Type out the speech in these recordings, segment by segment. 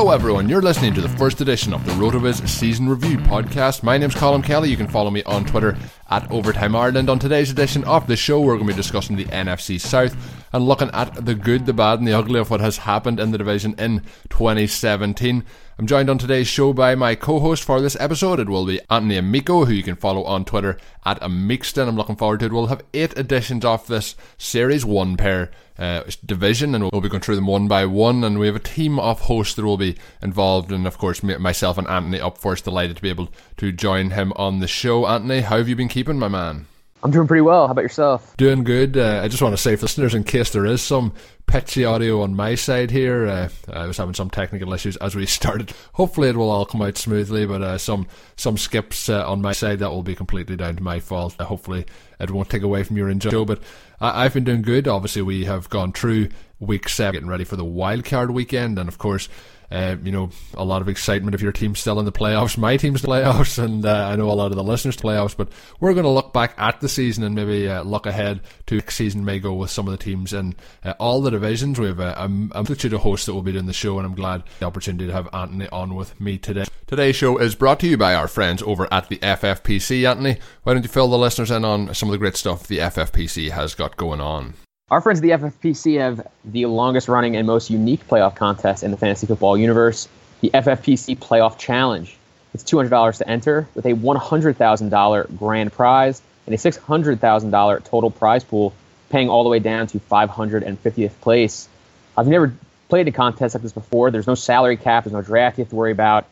Hello, everyone. You're listening to the first edition of the RotoViz Season Review podcast. My name's Colin Kelly. You can follow me on Twitter at Overtime Ireland. On today's edition of the show, we're going to be discussing the NFC South and looking at the good, the bad, and the ugly of what has happened in the division in 2017. I'm joined on today's show by my co-host for this episode. It will be Anthony Amico, who you can follow on Twitter at Amixton. I'm looking forward to it. We'll have eight editions of this series, one pair uh, division, and we'll be going through them one by one. And we have a team of hosts that will be involved, and of course, myself and Anthony up first. Delighted to be able to join him on the show. Anthony, how have you been keeping, my man? I'm doing pretty well. How about yourself? Doing good. Uh, I just want to say for listeners, in case there is some pitchy audio on my side here, uh, I was having some technical issues as we started. Hopefully, it will all come out smoothly, but uh, some some skips uh, on my side that will be completely down to my fault. Uh, hopefully, it won't take away from your enjoy. But I- have been doing good. Obviously, we have gone through week seven, getting ready for the wild card weekend, and of course uh, you know, a lot of excitement if your team's still in the playoffs. My team's the playoffs, and uh, I know a lot of the listeners' playoffs. But we're going to look back at the season and maybe uh, look ahead to next season may go with some of the teams in uh, all the divisions. We have a, a multitude of hosts that will be doing the show, and I'm glad the opportunity to have Anthony on with me today. Today's show is brought to you by our friends over at the FFPC. Anthony, why don't you fill the listeners in on some of the great stuff the FFPC has got going on? Our friends at the FFPC have the longest running and most unique playoff contest in the fantasy football universe, the FFPC Playoff Challenge. It's $200 to enter with a $100,000 grand prize and a $600,000 total prize pool, paying all the way down to 550th place. I've never played a contest like this before. There's no salary cap, there's no draft you have to worry about.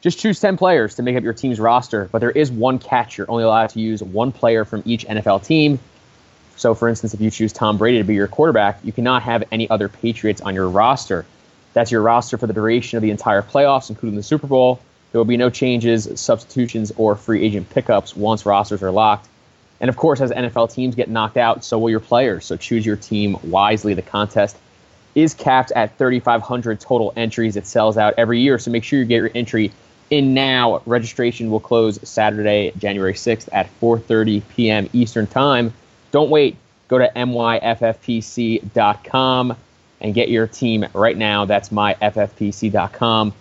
Just choose 10 players to make up your team's roster, but there is one catch. You're only allowed to use one player from each NFL team. So, for instance, if you choose Tom Brady to be your quarterback, you cannot have any other Patriots on your roster. That's your roster for the duration of the entire playoffs, including the Super Bowl. There will be no changes, substitutions, or free agent pickups once rosters are locked. And of course, as NFL teams get knocked out, so will your players. So choose your team wisely. The contest is capped at 3,500 total entries. It sells out every year, so make sure you get your entry in now. Registration will close Saturday, January 6th at 4:30 p.m. Eastern Time. Don't wait. Go to myffpc.com. and get your team right now. That's myffpc.com.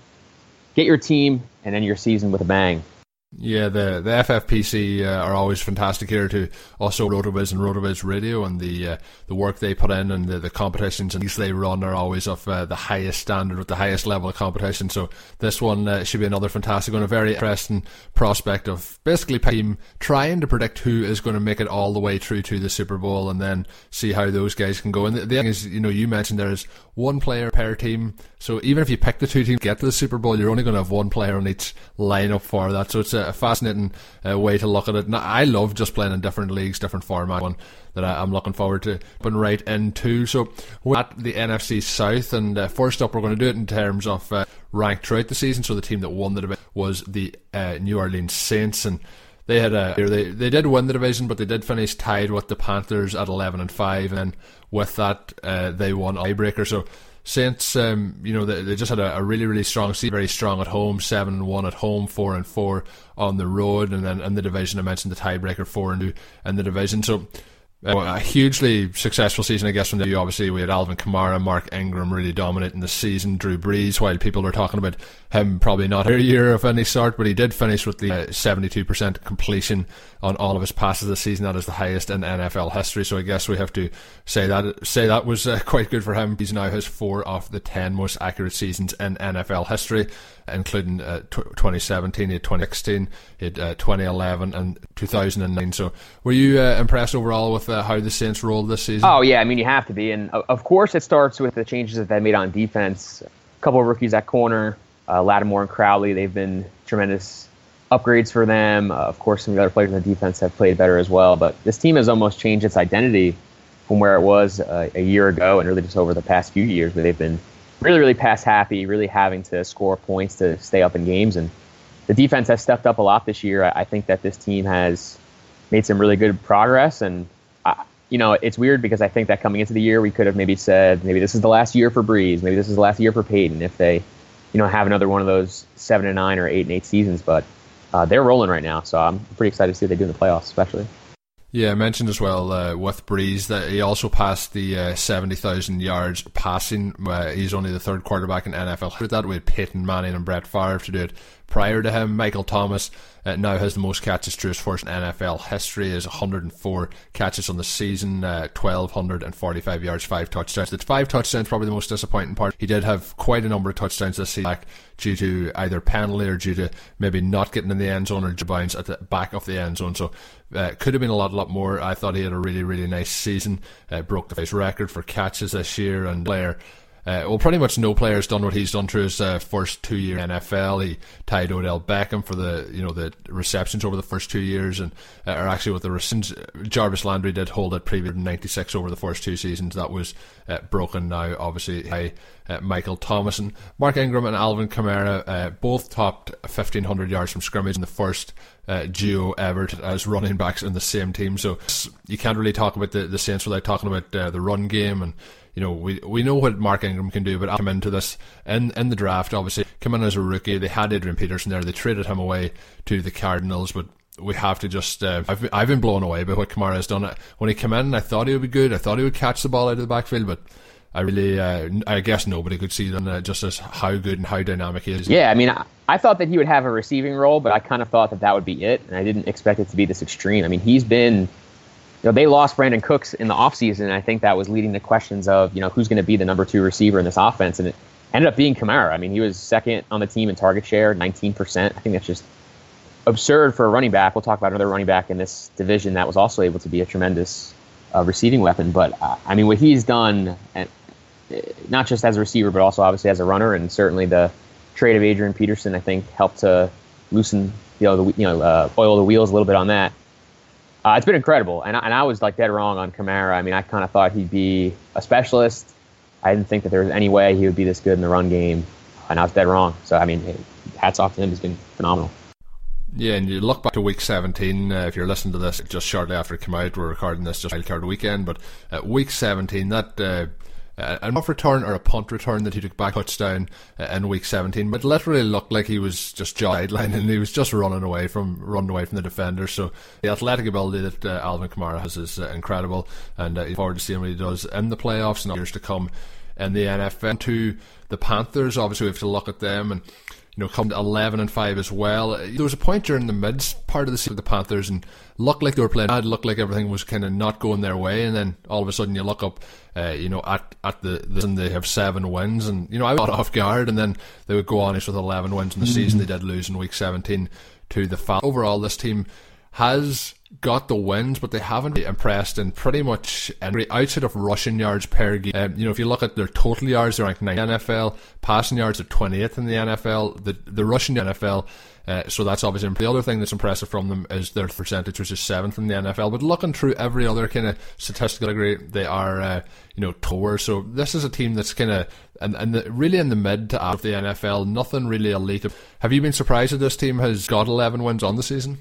Get your team and end your season with a bang. Yeah, the the FFPC uh, are always fantastic here to also Rotoviz and Rotoviz Radio and the uh, the work they put in and the, the competitions and these they run are always of uh, the highest standard with the highest level of competition. So this one uh, should be another fantastic one, a very interesting prospect of basically team trying to predict who is going to make it all the way through to the Super Bowl and then see how those guys can go. And the, the thing is, you know, you mentioned there is one player per team, so even if you pick the two teams to get to the Super Bowl, you're only going to have one player on each lineup for that. So it's a fascinating uh, way to look at it. And I love just playing in different leagues, different format. One that I, am looking forward to putting right into. So we're at the NFC South, and uh, first up, we're going to do it in terms of uh, ranked throughout the season. So the team that won the division was the uh, New Orleans Saints, and they had a they they did win the division, but they did finish tied with the Panthers at eleven and five, and with that uh, they won a tiebreaker. So Saints, um, you know, they, they just had a, a, really, really strong season, very strong at home, seven and one at home, four and four on the road, and then in the division, I mentioned the tiebreaker, four and two in the division. So a hugely successful season, I guess, from the obviously we had Alvin Kamara, Mark Ingram really dominating the season, Drew Brees, while people are talking about him probably not a year of any sort, but he did finish with the uh, 72% completion on all of his passes this season. That is the highest in NFL history. So I guess we have to say that say that was uh, quite good for him. He's now has four of the 10 most accurate seasons in NFL history including uh, t- 2017, 2016, uh, 2011, and 2009. So, were you uh, impressed overall with uh, how the Saints rolled this season? Oh yeah, I mean you have to be, and of course it starts with the changes that they made on defense. A couple of rookies at corner, uh, Lattimore and Crawley. They've been tremendous upgrades for them. Uh, of course, some of the other players in the defense have played better as well. But this team has almost changed its identity from where it was a year ago, and really just over the past few years, where they've been really, really pass happy, really having to score points to stay up in games. And the defense has stepped up a lot this year. I think that this team has made some really good progress. And, I, you know, it's weird because I think that coming into the year, we could have maybe said, maybe this is the last year for Brees. Maybe this is the last year for Payton if they, you know, have another one of those seven and nine or eight and eight seasons. But uh, they're rolling right now. So I'm pretty excited to see what they do in the playoffs, especially. Yeah, I mentioned as well uh, with Brees that he also passed the uh, 70,000 yards passing. Uh, he's only the third quarterback in NFL. With that, had Peyton Manning and Brett Favre to do it prior to him. Michael Thomas uh, now has the most catches through his first NFL history. Is 104 catches on the season, uh, 1,245 yards, five touchdowns. The five touchdowns probably the most disappointing part. He did have quite a number of touchdowns this season due to either penalty or due to maybe not getting in the end zone or bounce at the back of the end zone. So uh, could have been a lot, lot more. I thought he had a really, really nice season. Uh, broke the face record for catches this year and player uh, well, pretty much no player's done what he's done through his uh, first two year NFL. He tied Odell Beckham for the you know the receptions over the first two years, and uh, or actually with the receptions, Jarvis Landry did hold it previous in '96 over the first two seasons. That was uh, broken now, obviously by uh, Michael Thomas and Mark Ingram and Alvin Kamara uh, both topped 1,500 yards from scrimmage in the first uh, duo ever as running backs in the same team. So you can't really talk about the, the Saints without talking about uh, the run game and you know, we we know what Mark Ingram can do, but I'll come into this in in the draft. Obviously, come in as a rookie. They had Adrian Peterson there. They traded him away to the Cardinals, but we have to just. Uh, I've I've been blown away by what Kamara has done. When he came in, I thought he would be good. I thought he would catch the ball out of the backfield, but. I really, uh, I guess nobody could see them uh, just as how good and how dynamic he is. Yeah, I mean, I, I thought that he would have a receiving role, but I kind of thought that that would be it, and I didn't expect it to be this extreme. I mean, he's been you know, they lost Brandin Cooks in the offseason, and I think that was leading to questions of, you know, who's going to be the number two receiver in this offense. And it ended up being Kamara. I mean, he was second on the team in target share, 19%. I think that's just absurd for a running back. We'll talk about another running back in this division that was also able to be a tremendous uh, receiving weapon. But, uh, I mean, what he's done, uh, not just as a receiver, but also obviously as a runner, and certainly the trade of Adrian Peterson, I think, helped to loosen, you know, the, you know, uh, oil the wheels a little bit on that. Uh, it's been incredible, and I, and I was like dead wrong on Kamara. I mean, I kind of thought he'd be a specialist. I didn't think that there was any way he would be this good in the run game, and I was dead wrong. So I mean, hats off to him. He's been phenomenal. Yeah, and you look back to week 17, uh, if you're listening to this just shortly after it came out, we're recording this just wildcard weekend, but uh, week 17, that uh, uh, an off return or a punt return that he took back touchdown uh, in week 17, but literally looked like he was just sideline and he was just running away from running away from the defender. So the athletic ability that uh, Alvin Kamara has is uh, incredible, and uh, forward to seeing what he does in the playoffs and years to come in the NFL. To the Panthers, obviously we have to look at them and you know, come to 11 and 5 as well. There was a point during the mid part of the season, the Panthers, and looked like they were playing bad, looked like everything was kind of not going their way, and then all of a sudden you look up, uh, you know, at, at the, the, and they have seven wins, and, you know, I got off guard, and then they would go on with 11 wins in the mm-hmm. season. They did lose in week 17 to the Falcons. Overall, this team has got the wins, but they haven't impressed in pretty much every outside of rushing yards per game. Um, you know, if you look at their total yards, they're ranked 9th NFL. Passing yards are 20th in the NFL. The the rushing NFL. Uh, so that's obviously the other thing that's impressive from them is their percentage, which is seventh in the NFL. But looking through every other kind of statistical degree, they are uh, you know tour. So this is a team that's kind of and and the, really in the mid to out of the NFL. Nothing really elite. Have you been surprised that this team has got 11 wins on the season?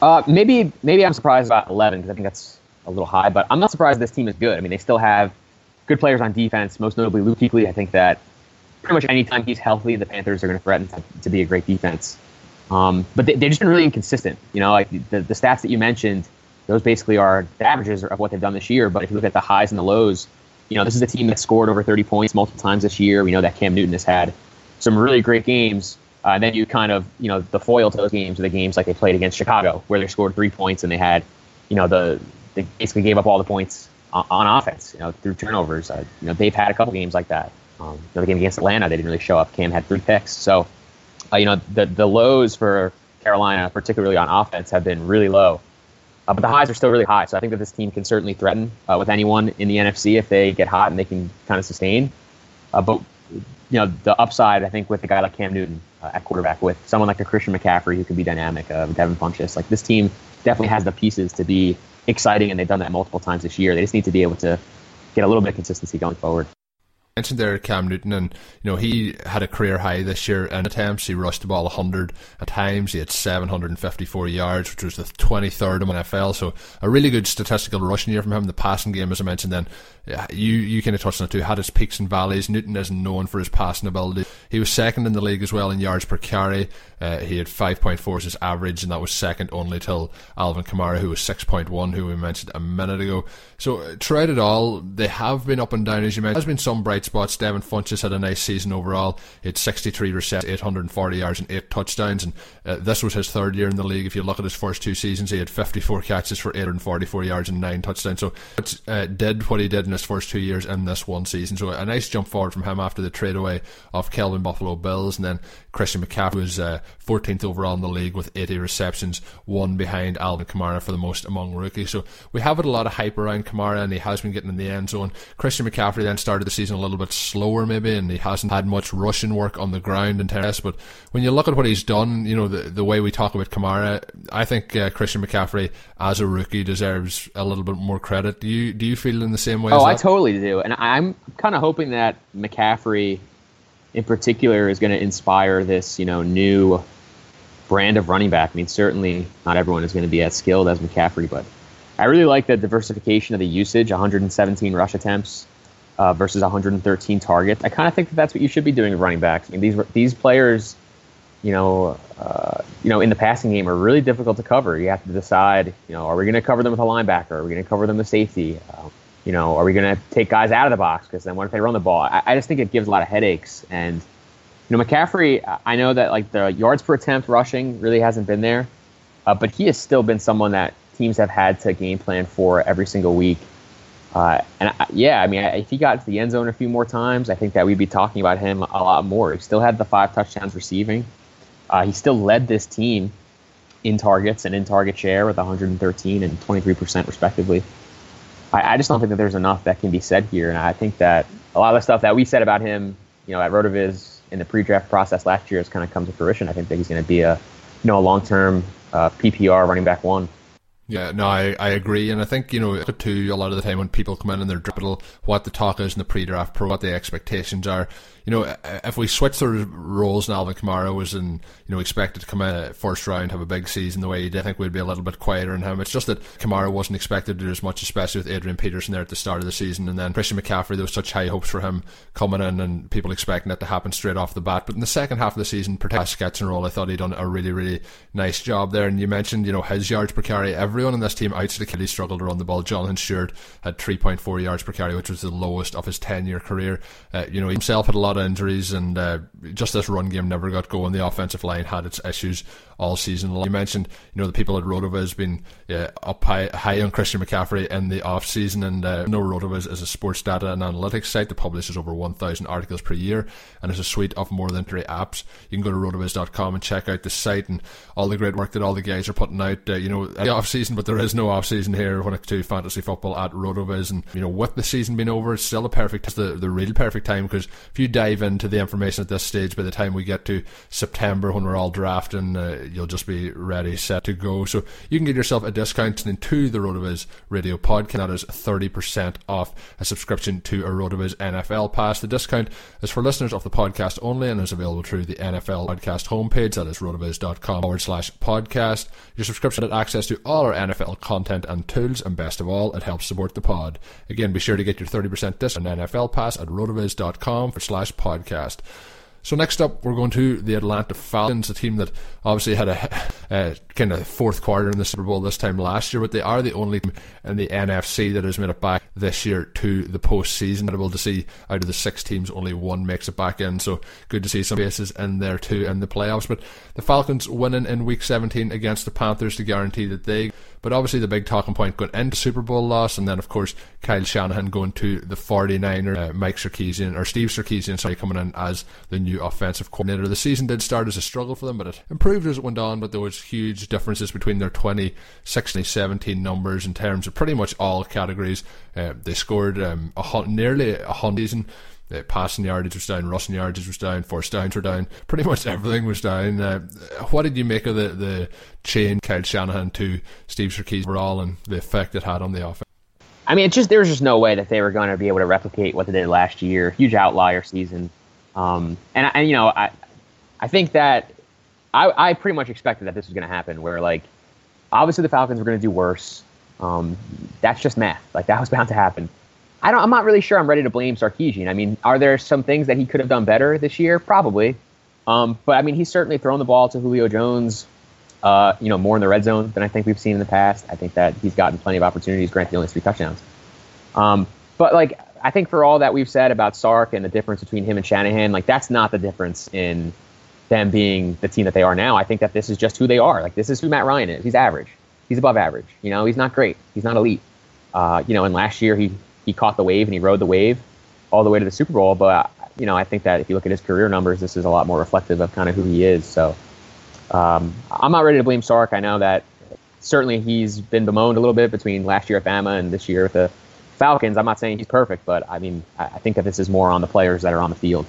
Uh, maybe maybe I'm surprised about 11 because I think that's a little high, but I'm not surprised this team is good. I mean, they still have good players on defense, most notably Luke Kuechly. I think that pretty much anytime he's healthy, the Panthers are going to threaten to, be a great defense. Um, but they, have just been really inconsistent. You know, like the, the stats that you mentioned, those basically are the averages of what they've done this year. But if you look at the highs and the lows, you know, this is a team that scored over 30 points multiple times this year. We know that Cam Newton has had some really great games uh, and then you kind of, you know, the foil to those games are the games like they played against Chicago, where they scored three points and they had, you know, the they basically gave up all the points on, on offense, you know, through turnovers. Uh, you know, they've had a couple games like that. Um, you know, the game against Atlanta, they didn't really show up. Cam had three picks, so uh, you know, the the lows for Carolina, particularly on offense, have been really low. Uh, but the highs are still really high. So I think that this team can certainly threaten uh, with anyone in the NFC if they get hot and they can kind of sustain. Uh, but you know, the upside, I think, with a guy like Cam Newton uh, at quarterback, with someone like a Christian McCaffrey who can be dynamic, uh, Devin Funchess, like this team definitely has the pieces to be exciting, and they've done that multiple times this year. They just need to be able to get a little bit of consistency going forward mentioned there Cam Newton, and you know he had a career high this year in attempts. He rushed the ball 100 at times. He had 754 yards, which was the 23rd in NFL. So a really good statistical rushing year from him. The passing game, as I mentioned, then you you kind of touched on it too. Had his peaks and valleys. Newton isn't known for his passing ability. He was second in the league as well in yards per carry. Uh, he had 5.4 as his average, and that was second only till Alvin Kamara, who was 6.1, who we mentioned a minute ago. So throughout it all, they have been up and down, as you mentioned. There's been some bright spots. Devin Funchess had a nice season overall. He had 63 receptions, 840 yards, and 8 touchdowns, and uh, this was his third year in the league. If you look at his first two seasons, he had 54 catches for 844 yards and 9 touchdowns. So it uh, did what he did in his first two years in this one season. So a nice jump forward from him after the trade away of Kelvin Buffalo Bills, and then Christian McCaffrey was uh, 14th overall in the league with 80 receptions, one behind Alvin Kamara for the most among rookies. So we have had a lot of hype around Kamara, and he has been getting in the end zone. Christian McCaffrey then started the season a little bit slower, maybe, and he hasn't had much rushing work on the ground in tennis. But when you look at what he's done, you know, the, the way we talk about Kamara, I think uh, Christian McCaffrey, as a rookie, deserves a little bit more credit. Do you, do you feel in the same way? Oh, I totally do. And I'm kind of hoping that McCaffrey in particular is going to inspire this, you know, new brand of running back. I mean, certainly not everyone is going to be as skilled as McCaffrey, but I really like the diversification of the usage 117 rush attempts uh, versus 113 targets. I kind of think that that's what you should be doing with running backs. I mean, these, these players, you know, uh, you know, in the passing game are really difficult to cover. You have to decide, you know, are we going to cover them with a linebacker? Are we going to cover them with safety? Um, you know, are we going to take guys out of the box? Because then what if they run the ball? I, I, just think it gives a lot of headaches. And you know, McCaffrey, I know that like the yards per attempt rushing really hasn't been there, uh, but he has still been someone that teams have had to game plan for every single week. Uh, and I, yeah, I mean, if he got to the end zone a few more times, I think that we'd be talking about him a lot more. He still had the five touchdowns receiving. Uh, he still led this team in targets and in target share with 113 and 23 percent respectively. I, I, just don't think that there's enough that can be said here, and I think that a lot of the stuff that we said about him, you know, at Rotoviz in the pre-draft process last year has kind of come to fruition. I think that he's going to be a you know a long-term uh, PPR running back one. Yeah, no, I, I agree, and I think you know too a lot of the time when people come in and they're dribble what the talk is in the pre-draft pro, what the expectations are you know, if we switch the roles and Alvin Kamara was in, you know, expected to come in first round, have a big season the way he did, I think we'd be a little bit quieter in him. It's just that Kamara wasn't expected to do as much, especially with Adrian Peterson there at the start of the season. And then Christian McCaffrey, there was such high hopes for him coming in and people expecting it to happen straight off the bat. But in the second half of the season, particularly sketching role, I thought he'd done a really, really nice job there. And you mentioned, you know, his yards per carry everyone in this team outside of Kelly struggled to run the ball. Jonathan Stewart had 3.4 yards per carry, which was the lowest of his 10 year career. Uh, you know, himself had a lot of injuries, and uh, just this run game never got going. The offensive line had its issues all season. Long. You mentioned, you know, the people at Rotoviz been uh, up high, high on Christian McCaffrey in the off season, and uh, no Rotoviz is a sports data and analytics site that publishes over 1,000 articles per year, and it's a suite of more than three apps. You can go to rotoviz.com and check out the site and all the great work that all the guys are putting out. Uh, you know, the off season, but there is no off season here when it comes to fantasy football at Rotoviz, and you know, with the season being over, it's still a perfect, the the real perfect time because if you dive into the information at this stage, by the time we get to September when we're all drafting, uh, you'll just be ready, set to go. So you can get yourself a discount into the Rotoviz Radio podcast. That is 30% off a subscription to a Rotoviz NFL Pass. The discount is for listeners of the podcast only and is available through the NFL podcast homepage. That is rotoviz.com forward slash podcast. Your subscription has access to all our NFL content and tools, and best of all, it helps support the pod. Again, be sure to get your 30% discount on NFL Pass at rotoviz.com forward slash podcast. So next up, we're going to the Atlanta Falcons, a team that obviously had a, a, kind of fourth quarter in the Super Bowl this time last year, but they are the only team in the NFC that has made it back this year to the postseason. Able to see out of the six teams, only one makes it back in. So good to see some faces in there too in the playoffs. But the Falcons winning in Week 17 against the Panthers to guarantee that they but obviously, the big talking point going into Super Bowl loss, and then of course Kyle Shanahan going to the 49er, uh, Mike Sarkisian or Steve Sarkisian, sorry, coming in as the new offensive coordinator. The season did start as a struggle for them, but it improved as it went on. But there was huge differences between their 2016 17 numbers in terms of pretty much all categories. Uh, they scored um, a, nearly a hundred season. Uh, passing yardage was down, rushing yardage was down, first downs were down, pretty much everything was down. Uh, what did you make of the, the change Kyle Shanahan to Steve Sarkisian overall and the effect it had on the offense? I mean, it's just there was just no way that they were going to be able to replicate what they did last year. Huge outlier season, um, and and you know I I think that I I pretty much expected that this was going to happen. Where like obviously the Falcons were going to do worse. Um, that's just math. Like that was bound to happen. I don't. I'm not really sure. I'm ready to blame Sarkisian. I mean, are there some things that he could have done better this year? Probably. Um, but I mean, he's certainly thrown the ball to Julio Jones. Uh, you know, more in the red zone than I think we've seen in the past. I think that he's gotten plenty of opportunities. Granted, only three touchdowns. Um, but like, I think for all that we've said about Sark and the difference between him and Shanahan, like that's not the difference in them being the team that they are now. I think that this is just who they are. Like this is who Matt Ryan is. He's average. He's above average. You know, he's not great. He's not elite. Uh, you know, and last year he he caught the wave and he rode the wave all the way to the Super Bowl. But you know, I think that if you look at his career numbers, this is a lot more reflective of kind of who he is. So um, I'm not ready to blame Sark. I know that certainly he's been bemoaned a little bit between last year at Bama and this year with the Falcons. I'm not saying he's perfect, but I mean, I think that this is more on the players that are on the field.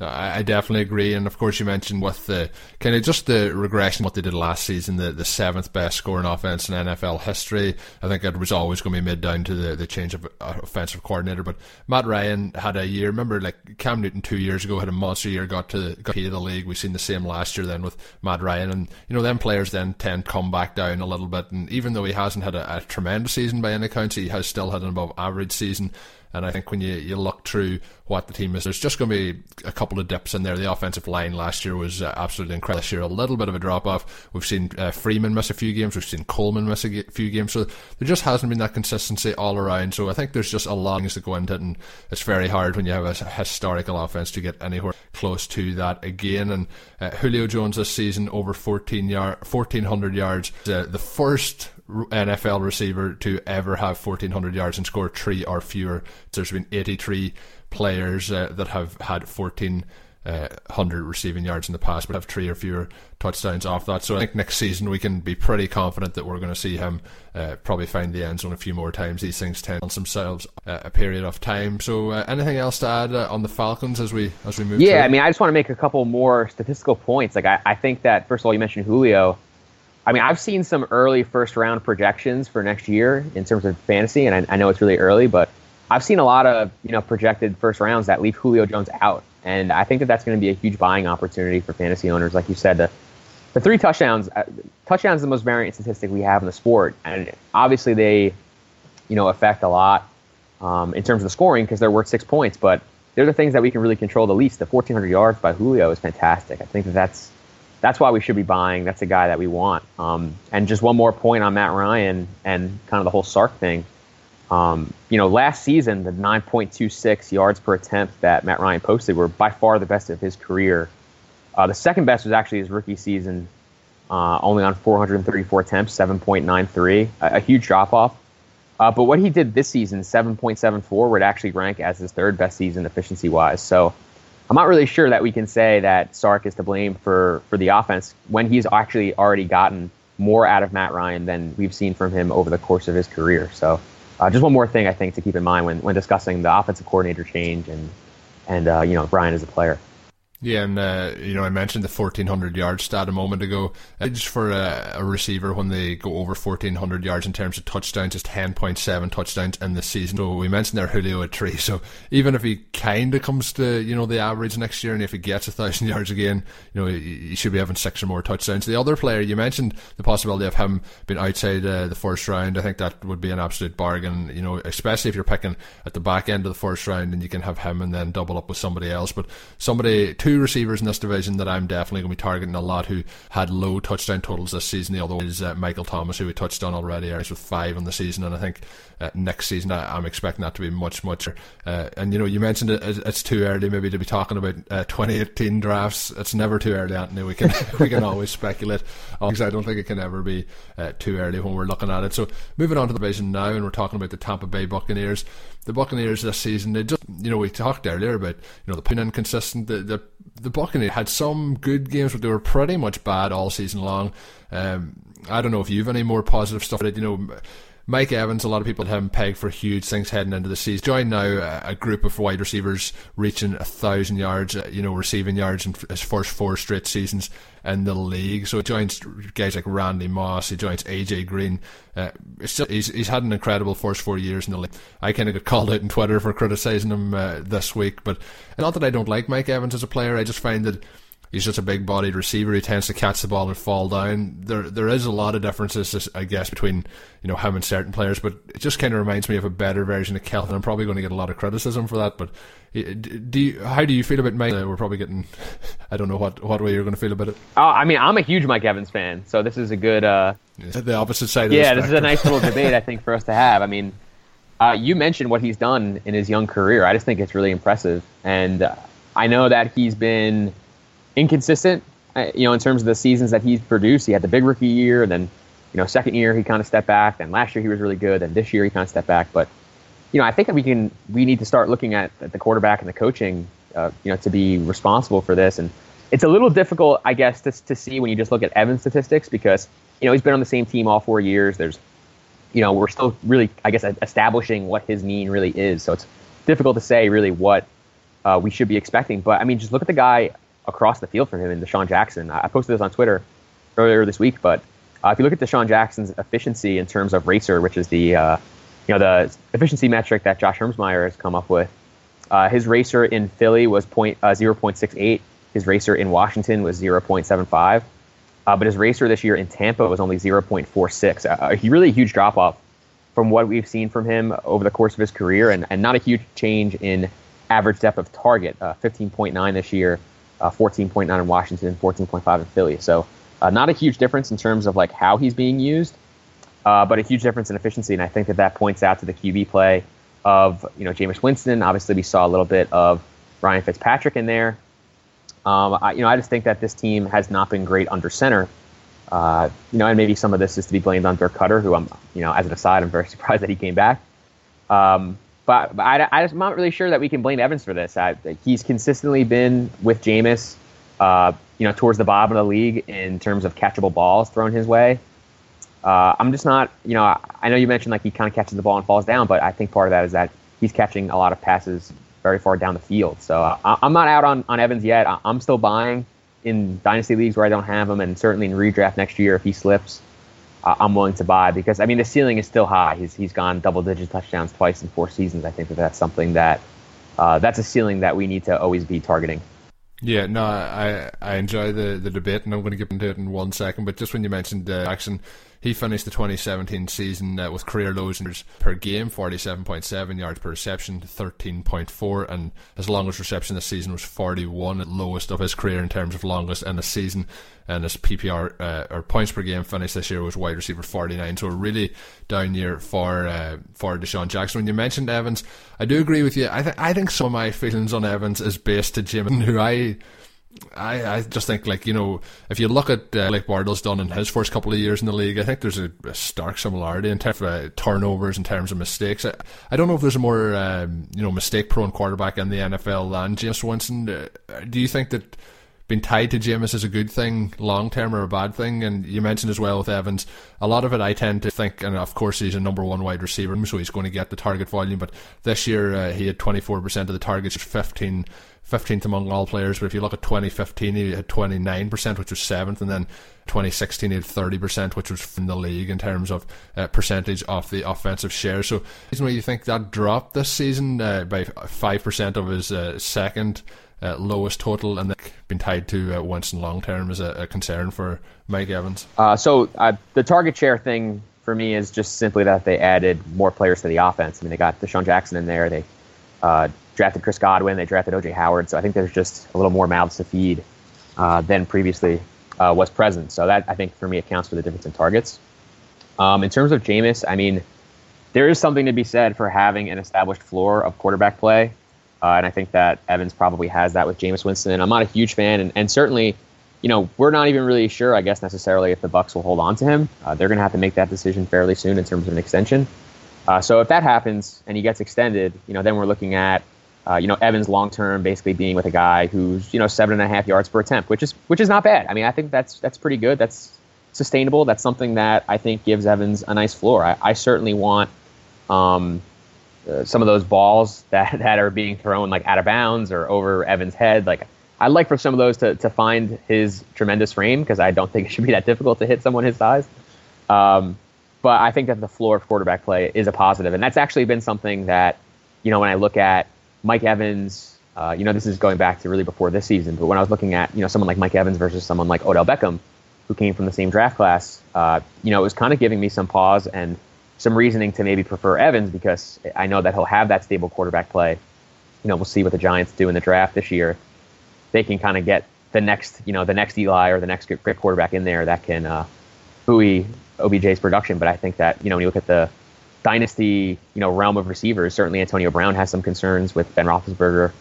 I definitely agree, and of course you mentioned with the kind of just the regression what they did last season, the, the seventh best scoring offense in NFL history. I think it was always going to be mid down to the, the change of uh, offensive coordinator. But Matt Ryan had a year. Remember, like Cam Newton two years ago had a monster year, got to got the league. We've seen the same last year then with Matt Ryan, and you know them players then tend to come back down a little bit. And even though he hasn't had a, a tremendous season by any accounts, he has still had an above average season. And I think when you, you look through what the team is, there's just going to be a couple of dips in there. The offensive line last year was uh, absolutely incredible. This year, a little bit of a drop off. We've seen uh, Freeman miss a few games. We've seen Coleman miss a few games. So there just hasn't been that consistency all around. So I think there's just a lot of things that go into it. And it's very hard when you have a historical offense to get anywhere close to that again. And uh, Julio Jones this season over 14 yard, 1,400 yards. Uh, the first NFL receiver to ever have 1,400 yards and score three or fewer. There's been 83 players uh, that have had 1,400 uh, receiving yards in the past, but have three or fewer touchdowns off that. So I think next season we can be pretty confident that we're going to see him uh, probably find the end zone a few more times. These things tend themselves uh, a period of time. So uh, anything else to add uh, on the Falcons as we as we move? Yeah, through? I mean, I just want to make a couple more statistical points. Like I, I think that first of all, you mentioned Julio. I mean, I've seen some early first round projections for next year in terms of fantasy, and I, I, know it's really early, but I've seen a lot of you know projected first rounds that leave Julio Jones out, and I think that that's going to be a huge buying opportunity for fantasy owners. Like you said, the the three touchdowns, uh, touchdowns is the most variant statistic we have in the sport, and obviously they, you know, affect a lot um, in terms of the scoring because they're worth six points, but they're the things that we can really control the least. The 1,400 yards by Julio is fantastic. I think that that's that's why we should be buying. That's a guy that we want. Um, and just one more point on Matt Ryan and kind of the whole Sark thing. Um, you know, last season, the 9.26 yards per attempt that Matt Ryan posted were by far the best of his career. Uh, the second best was actually his rookie season, uh, only on 434 attempts, 7.93, a, a huge drop off. Uh, but what he did this season, 7.74, would actually rank as his third best season efficiency wise. So I'm not really sure that we can say that Sark is to blame for, for the offense when he's actually already gotten more out of Matt Ryan than we've seen from him over the course of his career. So uh, just one more thing I think to keep in mind when, when discussing the offensive coordinator change and and uh, you know Ryan as a player. Yeah, and uh, you know I mentioned the fourteen hundred yard stat a moment ago. Just for a, a, receiver when they go over fourteen hundred yards in terms of touchdowns, it's ten point seven touchdowns in the season. So we mentioned there Julio at three. So even if he kind of comes to you know the average next year, and if he gets a thousand yards again, you know he, he, should be having six or more touchdowns. The other player you mentioned the possibility of him being outside uh, the first round. I think that would be an absolute bargain. You know, especially if you're picking at the back end of the first round, and you can have him and then double up with somebody else. But somebody two two receivers in this division that I'm definitely going to be targeting a lot who had low touchdown totals this season. The other one is uh, Michael Thomas, who we touched on already, he's with five on the season, and I think uh, next season I, am expecting that to be much, much. Uh, and you know, you mentioned it, it's too early maybe to be talking about uh, 2018 drafts. It's never too early, Anthony. We can we can always speculate. Because I don't think it can ever be uh, too early when we're looking at it. So moving on to the division now, and we're talking about the Tampa Bay Buccaneers. The Buccaneers this season, they just you know we talked earlier about you know the pin inconsistent. The, the the Buccaneers had some good games, but they were pretty much bad all season long. Um, I don't know if you've any more positive stuff. That you know, Mike Evans, a lot of people had him pegged for huge things heading into the season. Join now a group of wide receivers reaching a thousand yards, uh, you know, receiving yards in his first four straight seasons in the league. So it joins guys like Randy Moss, he joins AJ Green. Uh, just, he's he's had an incredible first four years in the league. I kind of got called out on Twitter for criticizing him uh, this week, but not that I don't like Mike Evans as a player. I just find that he's just a big bodied receiver He tends to catch the ball and fall down. There there is a lot of differences, I guess, between you know him and certain players, but it just kind of reminds me of a better version of Kelvin. I'm probably going to get a lot of criticism for that, but do you, how do you feel about Mike? We're probably getting, I don't know what what way you're going to feel about it. Oh, I mean, I'm a huge Mike Evans fan, so this is a good. Uh, the opposite side. Yeah, this is a nice little debate I think for us to have. I mean. Uh, you mentioned what he's done in his young career. I just think it's really impressive, and uh, I know that he's been inconsistent. Uh, you know, in terms of the seasons that he's produced, he had the big rookie year, and then you know, second year he kind of stepped back. Then last year he was really good. Then this year he kind of stepped back. But you know, I think that we can we need to start looking at, at the quarterback and the coaching, uh, you know, to be responsible for this. And it's a little difficult, I guess, to, to see when you just look at Evans' statistics because you know he's been on the same team all four years. There's, you know, we're still really, I guess, establishing what his mean really is. So it's difficult to say really what uh, we should be expecting. But I mean, just look at the guy across the field from him in DeSean Jackson. I posted this on Twitter earlier this week, but uh, if you look at DeSean Jackson's efficiency in terms of RACR, which is the uh, you know the efficiency metric that Josh Hermsmeyer has come up with, uh, his RACR in Philly was uh, 0.68. His RACR in Washington was 0.75. Uh, but his RACR this year in Tampa was only 0.46. a really huge drop off from what we've seen from him over the course of his career, and, and not a huge change in average depth of target. Uh, 15.9 this year uh, 14.9 in Washington, 14.5 in Philly. So uh, not a huge difference in terms of like how he's being used, uh, but a huge difference in efficiency. And I think that that points out to the QB play of you know Jameis Winston. Obviously, we saw a little bit of Ryan Fitzpatrick in there. Um, I, you know, I just think that this team has not been great under center. Uh, you know, and maybe some of this is to be blamed on Dirk Koetter, who I'm, you know, as an aside, I'm very surprised that he came back. Um, but, but I, I, am not really sure that we can blame Evans for this. I, he's consistently been with Jameis, uh, you know, towards the bottom of the league in terms of catchable balls thrown his way. Uh, I'm just not, you know, I know you mentioned like he kind of catches the ball and falls down, but I think part of that is that he's catching a lot of passes very far down the field. So uh, I, am not out on, on Evans yet. I, I'm still buying in dynasty leagues where I don't have him, and certainly in redraft next year if he slips uh, I'm willing to buy because I mean the ceiling is still high. He's he's gone double digit touchdowns twice in four seasons. I think that that's something that uh, that's a ceiling that we need to always be targeting. Yeah, no, I I enjoy the, the debate, and I'm going to get into it in one second. But just when you mentioned uh, Jackson, he finished the 2017 season uh, with career lows per game 47.7 yards per reception, 13.4, and his longest reception this season was 41, lowest of his career in terms of longest in a season. And his PPR uh, or points per game finish this year was wide receiver 49. So a really down year for uh, for DeSean Jackson. When you mentioned Evans, I do agree with you. I think I think some of my feelings on Evans is based to Jim, who I I, I just think like you know if you look at uh, like Bortles done in his first couple of years in the league, I think there's a, a stark similarity in terms of uh, turnovers, in terms of mistakes. I, I don't know if there's a more um, you know mistake prone quarterback in the NFL than Jameis Winston. Uh, do you think that being tied to Jameis is a good thing long term or a bad thing? And you mentioned as well with Evans, a lot of it I tend to think, and of course he's a number one wide receiver, so he's going to get the target volume. But this year uh, he had 24% of the targets, 15 15th among all players. But if you look at 2015, he had 29%, which was seventh, and then 2016 he had 30%, which was from the league in terms of uh, percentage of the offensive share. So, why you think that dropped this season uh, by five percent of his uh, second. Uh, lowest total and been tied to uh, Winston long term is a, a, concern for Mike Evans. Uh, so the target share thing for me is just simply that they added more players to the offense. I mean, they got DeSean Jackson in there. They uh, drafted Chris Godwin. They drafted OJ Howard. So I think there's just a little more mouths to feed uh, than previously uh, was present. So that I think for me accounts for the difference in targets. Um, in terms of Jameis, I mean, there is something to be said for having an established floor of quarterback play. Uh, and I think that Evans probably has that with Jameis Winston. I'm not a huge fan, and, and certainly, you know, we're not even really sure, I guess, necessarily if the Bucks will hold on to him. Uh, they're going to have to make that decision fairly soon in terms of an extension. Uh, so if that happens and he gets extended, you know, then we're looking at, uh, you know, Evans long term basically being with a guy who's you know seven and a half yards per attempt, which is which is not bad. I mean, I think that's that's pretty good. That's sustainable. That's something that I think gives Evans a nice floor. I, I certainly want um, uh, some of those balls that that are being thrown like out of bounds or over Evans' head. Like I'd like for some of those to to find his tremendous frame because I don't think it should be that difficult to hit someone his size. Um, but I think that the floor of quarterback play is a positive, and that's actually been something that, you know, when I look at Mike Evans, uh, you know, this is going back to really before this season, but when I was looking at, you know, someone like Mike Evans versus someone like Odell Beckham, who came from the same draft class, uh, you know, it was kind of giving me some pause and some reasoning to maybe prefer Evans because I know that he'll have that stable quarterback play. You know, we'll see what the Giants do in the draft this year. They can kind of get the next, you know, the next Eli or the next great quarterback in there that can uh, buoy OBJ's production, but I think that you know when you look at the dynasty you know realm of receivers, certainly Antonio Brown has some concerns with Ben Roethlisberger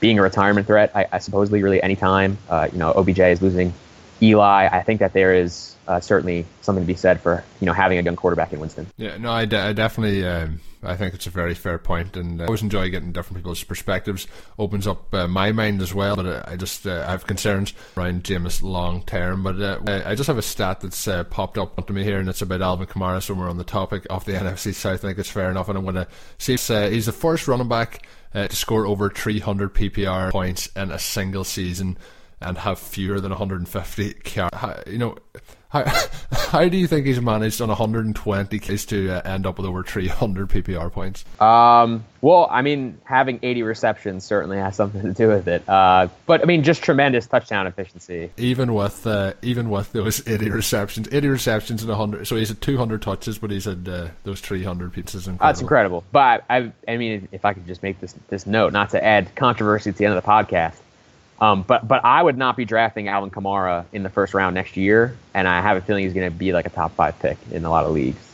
being a retirement threat. I, I supposedly really any time uh, you know OBJ is losing Eli. I think that there is uh, certainly something to be said for you know having a young quarterback in Winston. Yeah, no, I, de- I definitely um, I think it's a very fair point, and uh, I always enjoy getting different people's perspectives. Opens up uh, my mind as well, but uh, I just uh, have concerns around Jameis long term. But I just have a stat that's popped up onto me here, and it's about Alvin Kamara. So we're on the topic of the NFC South. I think it's fair enough, and I'm going to see. if, he's the first running back to score over 300 PPR points in a single season and have fewer than 150 car- you know how, how do you think he's managed on 120 kids to uh, end up with over 300 PPR points? Um, well, I mean, having 80 receptions certainly has something to do with it. Uh, but I mean, just tremendous touchdown efficiency. Even with uh, even with those 80 receptions, 80 receptions and 100. So he's at 200 touches, but he's had uh, those 300 pizzas. Incredible. That's incredible. But I, I mean, if I could just make this this note, not to add controversy to the end of the podcast. Um, but but I would not be drafting Alvin Kamara in the first round next year, and I have a feeling he's going to be like a top five pick in a lot of leagues.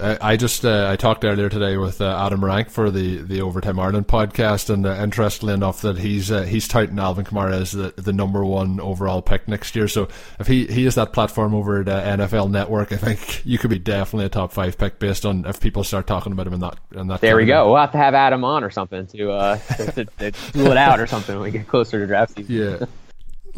I just uh, I talked earlier today with uh, Adam Rank for the, the Overtime Ireland podcast, and uh, interestingly enough, that he's uh, he's touting Alvin Kamara as the, the number one overall pick next year. So if he he has that platform over at NFL Network, I think you could be definitely a top five pick based on if people start talking about him in that in that. There we go. We'll have to have Adam on or something to uh to, to, to it out or something when we get closer to draft season. Yeah.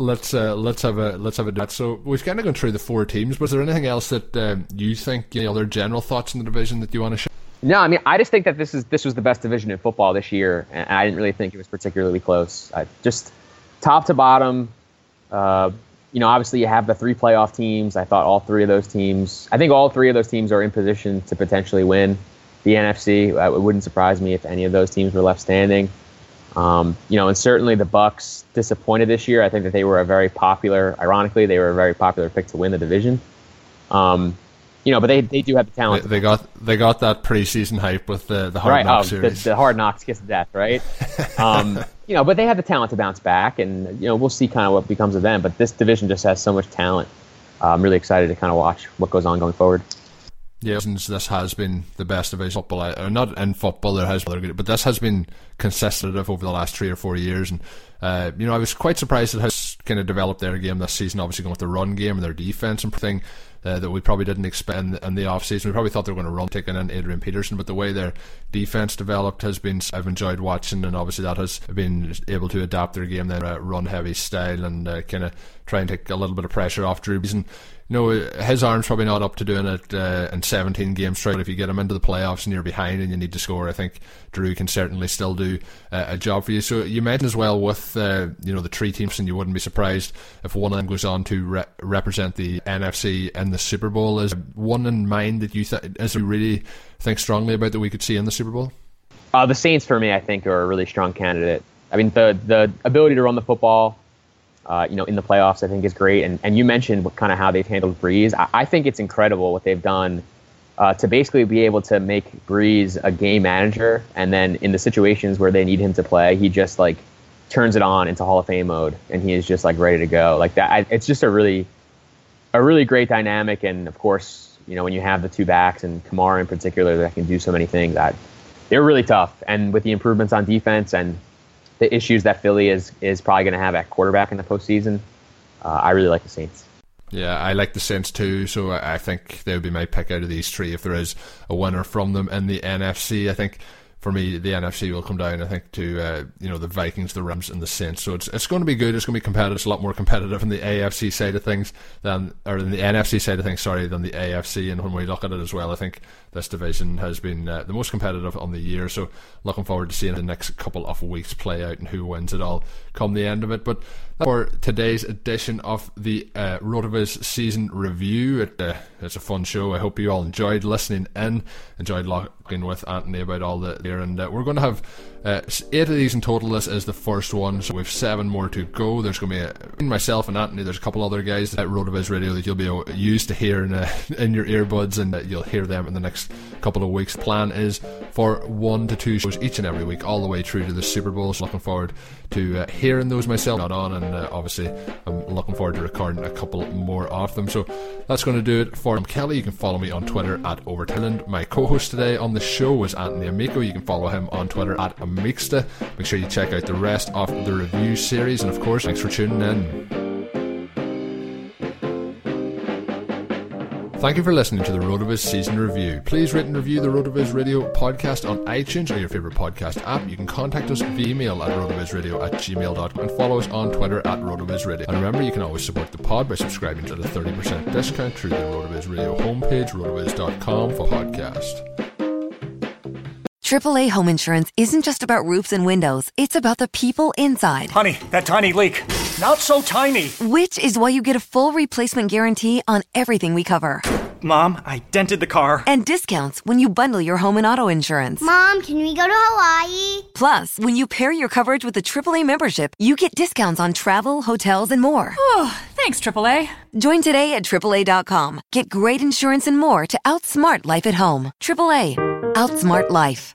let's uh, let's have a let's have a chat. So we've kind of gone through the four teams. Was there anything else that um, you think know, other general thoughts in the division that you want to share? No, I mean I just think that this is this was the best division in football this year, and I didn't really think it was particularly close. I, just top to bottom, uh, you know, obviously you have the three playoff teams. I thought all three of those teams. I think all three of those teams are in position to potentially win the NFC. Uh, it wouldn't surprise me if any of those teams were left standing. Um, you know, and certainly the Bucks disappointed this year. I think that they were a very popular, ironically, they were a very popular pick to win the division. Um, you know, but they, they do have the talent. They, they got they got that preseason hype with the the hard right, knock oh, series. The, the hard knocks kiss of death, right? um, you know, but they have the talent to bounce back, and you know, we'll see kind of what becomes of them. But this division just has so much talent. Uh, I'm really excited to kind of watch what goes on going forward. Yeah, this has been the best division football, uh, not in football there has, been, but this has been consistent over the last three or four years, and uh, you know I was quite surprised at how kind of developed their game this season. Obviously, going with the run game and their defense and thing uh, that we probably didn't expect in, in the off season. We probably thought they were going to run taking in Adrian Peterson, but the way their defense developed has been I've enjoyed watching, and obviously that has been able to adapt their game, their uh, run heavy style, and uh, kind of try and take a little bit of pressure off Drew Brees. And know, his arm's probably not up to doing it uh, in 17 games straight. But if you get him into the playoffs and you're behind and you need to score, I think Drew can certainly still do uh, a job for you. So you mentioned as well with uh, you know the three teams, and you wouldn't be surprised if one of them goes on to re- represent the NFC in the Super Bowl. Is one in mind that you th- is you really think strongly about that we could see in the Super Bowl? Uh, the Saints, for me, I think are a really strong candidate. I mean, the the ability to run the football uh, you know, in the playoffs, I think is great. And and you mentioned what kind of how they've handled Brees. I, I think it's incredible what they've done uh, to basically be able to make Brees a game manager, and then in the situations where they need him to play, he just like turns it on into Hall of Fame mode, and he is just like ready to go. Like that, I, it's just a really, a really great dynamic. And of course, you know, when you have the two backs and Kamara in particular that can do so many things, that they're really tough. And with the improvements on defense and the issues that Philly is is probably going to have at quarterback in the postseason. Uh, I really like the Saints. Yeah, I like the Saints too. So I think they would be my pick out of these three if there is a winner from them in the NFC. I think for me, the NFC will come down. I think to uh, you know the Vikings, the Rams, and the Saints. So it's it's going to be good. It's going to be competitive. It's a lot more competitive in the AFC side of things than or in the NFC side of things. Sorry, than the AFC. And when we look at it as well, I think this division has been uh, the most competitive on the year. So looking forward to seeing the next couple of weeks play out and who wins it all come the end of it. But for today's edition of the uh, Rotoviz season review, it, uh, it's a fun show. I hope you all enjoyed listening in, enjoyed talking with Anthony about all the there, and uh, we're going to have uh, eight of these in total. This is the first one, so we have seven more to go. There's going to be a, myself and Anthony. There's a couple other guys at Rotoviz Radio that you'll be used to hearing uh, in your earbuds, and uh, you'll hear them in the next couple of weeks. Plan is for one to two shows each and every week, all the way through to the Super Bowl. So looking forward to uh, hearing those myself. Not on, and uh, obviously I'm looking forward to recording a couple more of them. So that's going to do it for Kelly. You can follow me on Twitter at Overtilland. My co-host today on the show was Anthony Amico. You can follow him on Twitter at Amixta. Make sure you check out the rest of the review series, and of course, thanks for tuning in. Thank you for listening to the Rotoviz Season Review. Please rate and review the Rotoviz Radio podcast on iTunes or your favourite podcast app. You can contact us via email at rotovizradio at gmail.com and follow us on Twitter at RotovizRadio. And remember, you can always support the pod by subscribing to the 30% discount through the Rotoviz Radio homepage, rotoviz.com for podcast. AAA home insurance isn't just about roofs and windows, it's about the people inside. Honey, that tiny leak. Not so tiny. Which is why you get a full replacement guarantee on everything we cover. Mom, I dented the car. And discounts when you bundle your home and auto insurance. Mom, can we go to Hawaii? Plus, when you pair your coverage with a AAA membership, you get discounts on travel, hotels, and more. Oh, thanks, AAA. Join today at AAA.com. Get great insurance and more to outsmart life at home. AAA. Outsmart life.